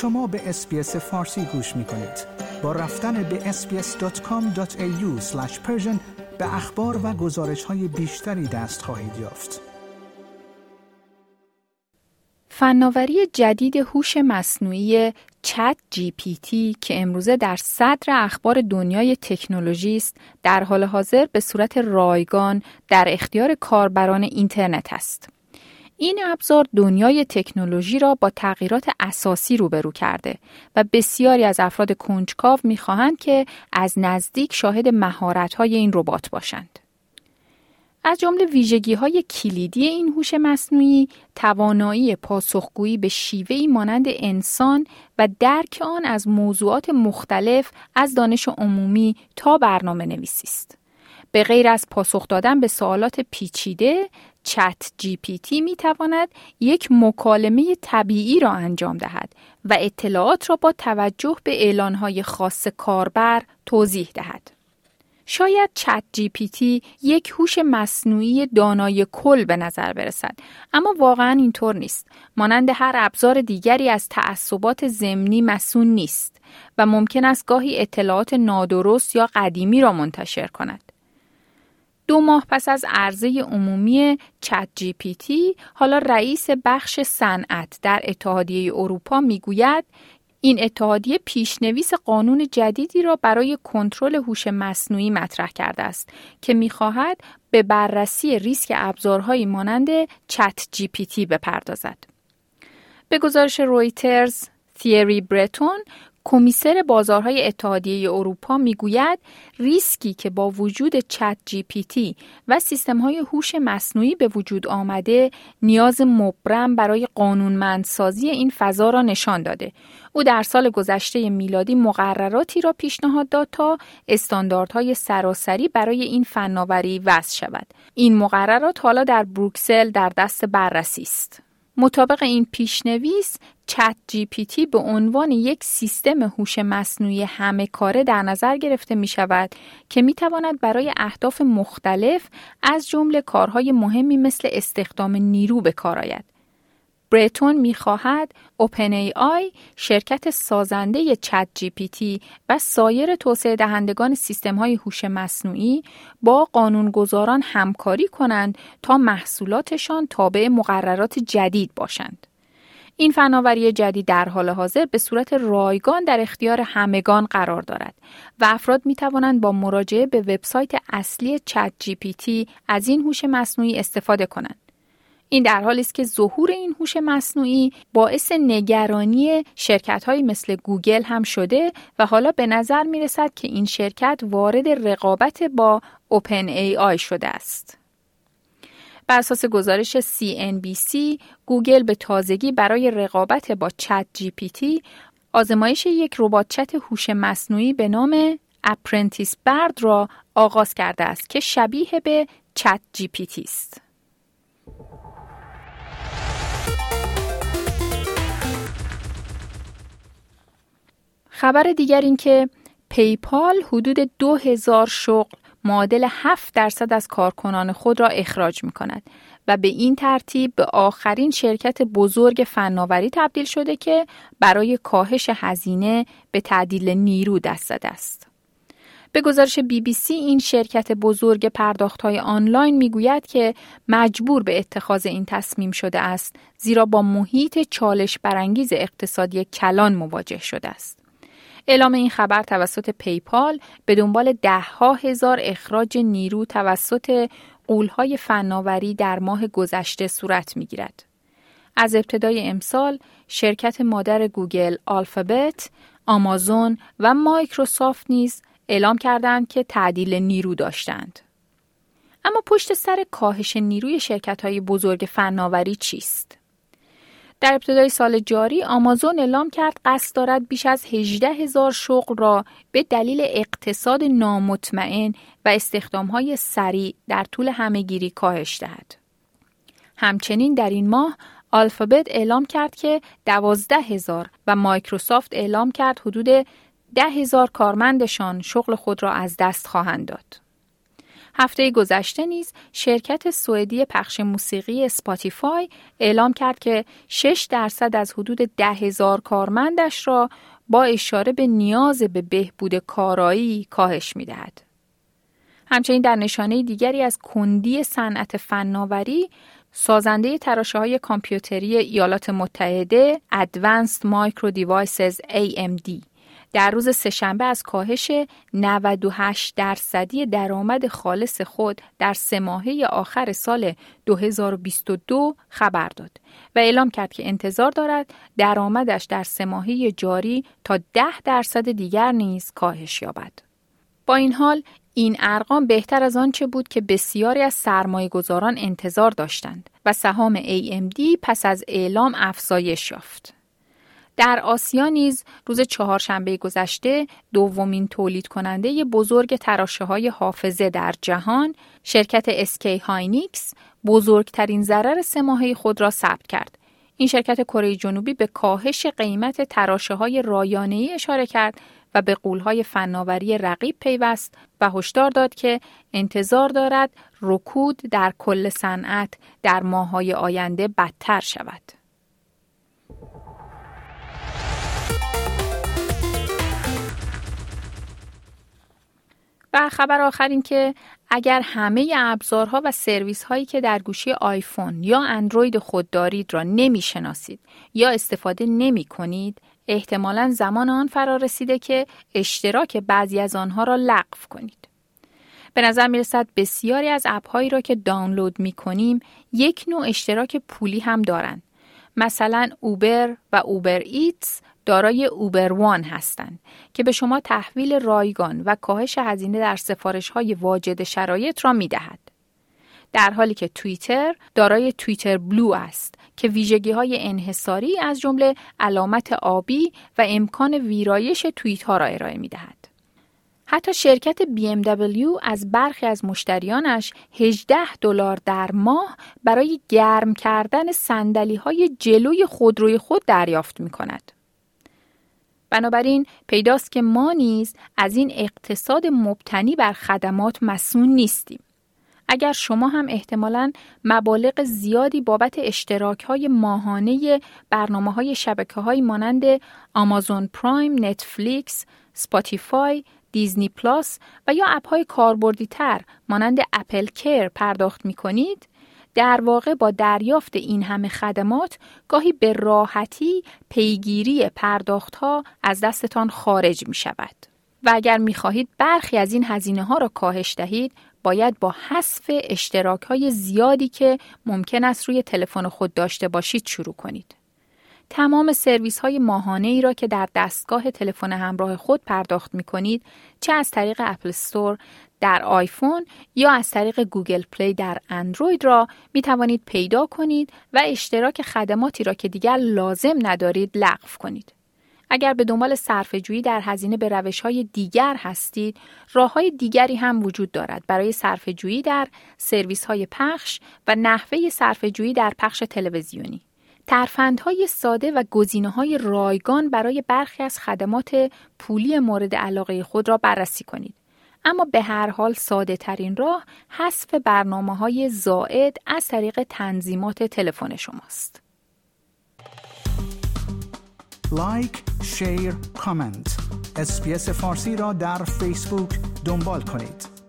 شما به SBS فارسی گوش می کنید. با رفتن به sbs.com.au به اخبار و گزارش های بیشتری دست خواهید یافت. فناوری جدید هوش مصنوعی ChatGPT که امروزه در صدر اخبار دنیای تکنولوژی است در حال حاضر به صورت رایگان در اختیار کاربران اینترنت است. این ابزار دنیای تکنولوژی را با تغییرات اساسی روبرو کرده و بسیاری از افراد کنجکاو می‌خواهند که از نزدیک شاهد مهارت‌های این ربات باشند. از جمله ویژگی های کلیدی این هوش مصنوعی توانایی پاسخگویی به شیوهی مانند انسان و درک آن از موضوعات مختلف از دانش عمومی تا برنامه نویسی است. به غیر از پاسخ دادن به سوالات پیچیده، چت جی پی تی می تواند یک مکالمه طبیعی را انجام دهد و اطلاعات را با توجه به اعلانهای خاص کاربر توضیح دهد. شاید چت جی پی تی یک هوش مصنوعی دانای کل به نظر برسد اما واقعا اینطور نیست مانند هر ابزار دیگری از تعصبات زمینی مسون نیست و ممکن است گاهی اطلاعات نادرست یا قدیمی را منتشر کند دو ماه پس از عرضه عمومی ChatGPT، حالا رئیس بخش صنعت در اتحادیه اروپا می‌گوید این اتحادیه پیش‌نویس قانون جدیدی را برای کنترل هوش مصنوعی مطرح کرده است که می‌خواهد به بررسی ریسک ابزارهایی مانند ChatGPT بپردازد. به گزارش رویترز، تیری برتون کمیسر بازارهای اتحادیه اروپا می‌گوید ریسکی که با وجود ChatGPT و سیستم های هوش مصنوعی به وجود آمده نیاز مبرم برای قانونمندسازی این فضا را نشان داده. او در سال گذشته میلادی مقرراتی را پیشنهاد داد تا استانداردهای سراسری برای این فناوری وضع شود. این مقررات حالا در بروکسل در دست بررسی است. مطابق این پیشنویس چت جی پی تی به عنوان یک سیستم هوش مصنوعی همه کاره در نظر گرفته می شود که می تواند برای اهداف مختلف از جمله کارهای مهمی مثل استخدام نیرو به کار آید. برتون می خواهد OpenAI شرکت سازنده ChatGPT و سایر توسعه دهندگان سیستم های هوش مصنوعی با قانونگذاران همکاری کنند تا محصولاتشان تابع مقررات جدید باشند. این فناوری جدید در حال حاضر به صورت رایگان در اختیار همگان قرار دارد و افراد می توانند با مراجعه به وبسایت اصلی ChatGPT از این هوش مصنوعی استفاده کنند. این در حالی است که ظهور این هوش مصنوعی باعث نگرانی شرکت های مثل گوگل هم شده و حالا به نظر می رسد که این شرکت وارد رقابت با OpenAI شده است. بر اساس گزارش CNBC، گوگل به تازگی برای رقابت با ChatGPT آزمایش یک ربات چت هوش مصنوعی به نام Apprentice Bard را آغاز کرده است که شبیه به ChatGPT است. خبر دیگر این که PayPal حدود 2000 شغل معادل 7 درصد از کارکنان خود را اخراج می کند و به این ترتیب به آخرین شرکت بزرگ فناوری تبدیل شده که برای کاهش هزینه به تعدیل نیرو دست زده است. به گزارش بی بی سی این شرکت بزرگ پرداخت های آنلاین می‌گوید که مجبور به اتخاذ این تصمیم شده است زیرا با محیط چالش برانگیز اقتصادی کلان مواجه شده است. اعلام این خبر توسط PayPal به دنبال ده‌ها هزار اخراج نیرو توسط غول‌های فناوری در ماه گذشته صورت می گیرد. از ابتدای امسال شرکت مادر گوگل آلفابت، آمازون و مایکروسافت نیز اعلام کردند که تعدیل نیرو داشتند. اما پشت سر کاهش نیروی شرکت های بزرگ فناوری چیست؟ در ابتدای سال جاری آمازون اعلام کرد قصد دارد بیش از 18 هزار شغل را به دلیل اقتصاد نامطمئن و استخدام های سریع در طول همه‌گیری کاهش دهد. همچنین در این ماه آلفابت اعلام کرد که 12 هزار و مایکروسافت اعلام کرد حدود 10 هزار کارمندشان شغل خود را از دست خواهند داد. هفته گذشته نیز شرکت سوئدی پخش موسیقی اسپاتیفای اعلام کرد که 6 درصد از حدود ده هزار کارمندش را با اشاره به نیاز به بهبود کارایی کاهش می دهد. همچنین در نشانه دیگری از کندی صنعت فناوری سازنده تراشه های کامپیوتری ایالات متحده Advanced Micro Devices AMD در روز سهشنبه از کاهش 98 درصدی درآمد خالص خود در سه ماهه آخر سال 2022 خبر داد و اعلام کرد که انتظار دارد درآمدش در سه ماهه جاری تا 10 درصد دیگر نیز کاهش یابد. با این حال این ارقام بهتر از آنچه بود که بسیاری از سرمایه گذاران انتظار داشتند و سهام AMD پس از اعلام افزایش یافت. در آسیا نیز روز چهارشنبه گذشته دومین تولید کننده بزرگ تراشه های حافظه در جهان شرکت SK Hynix بزرگترین ضرر سه ماهه خود را ثبت کرد. این شرکت کره جنوبی به کاهش قیمت تراشه های رایانه ای اشاره کرد و به غول‌های فناوری رقیب پیوست و هشدار داد که انتظار دارد رکود در کل صنعت در ماههای آینده بدتر شود. و خبر آخر این که اگر همه ابزارها و سرویس هایی که در گوشی آیفون یا اندروید خود دارید را نمی شناسید یا استفاده نمی کنید احتمالا زمان آن فرا رسیده که اشتراک بعضی از آنها را لغو کنید. به نظر می رسد بسیاری از اپ هایی را که دانلود می کنیم یک نوع اشتراک پولی هم دارند. مثلا اوبر و اوبر ایتس دارای اوبر وان هستند که به شما تحویل رایگان و کاهش هزینه در سفارش های واجد شرایط را می دهد. در حالی که توییتر دارای توییتر بلو است که ویژگی های انحصاری از جمله علامت آبی و امکان ویرایش توییت ها را ارائه می دهد. حتی شرکت BMW از برخی از مشتریانش 18 دلار در ماه برای گرم کردن سندلی های جلوی خودروی خود دریافت می کند. بنابراین پیداست که ما نیز از این اقتصاد مبتنی بر خدمات مصون نیستیم. اگر شما هم احتمالا مبالغ زیادی بابت اشتراک های ماهانه برنامه های شبکه های مانند Amazon Prime، Netflix، Spotify، Disney Plus و یا اپ های کاربردی تر مانند Apple Care پرداخت می کنید، در واقع با دریافت این همه خدمات گاهی به راحتی پیگیری پرداخت ها از دستتان خارج می شود. و اگر می خواهید برخی از این هزینه ها را کاهش دهید باید با حذف اشتراک های زیادی که ممکن است روی تلفن خود داشته باشید شروع کنید. تمام سرویس های ماهانه ای را که در دستگاه تلفن همراه خود پرداخت می کنید چه از طریق Apple Store در آیفون یا از طریق Google Play در اندروید را می توانید پیدا کنید و اشتراک خدماتی را که دیگر لازم ندارید لغو کنید. اگر به دنبال صرفه‌جویی در هزینه به روش های دیگر هستید، راه های دیگری هم وجود دارد برای صرفه‌جویی در سرویس های پخش و نحوه صرفه‌جویی در پخش تلویزیونی. ترفندهای ساده و گزینه های رایگان برای برخی از خدمات پولی مورد علاقه خود را بررسی کنید. اما به هر حال ساده ترین راه حذف برنامه های زائد از طریق تنظیمات تلفن شماست. like، share، comment. اسپیس فارسی را در فیسبوک دنبال کنید.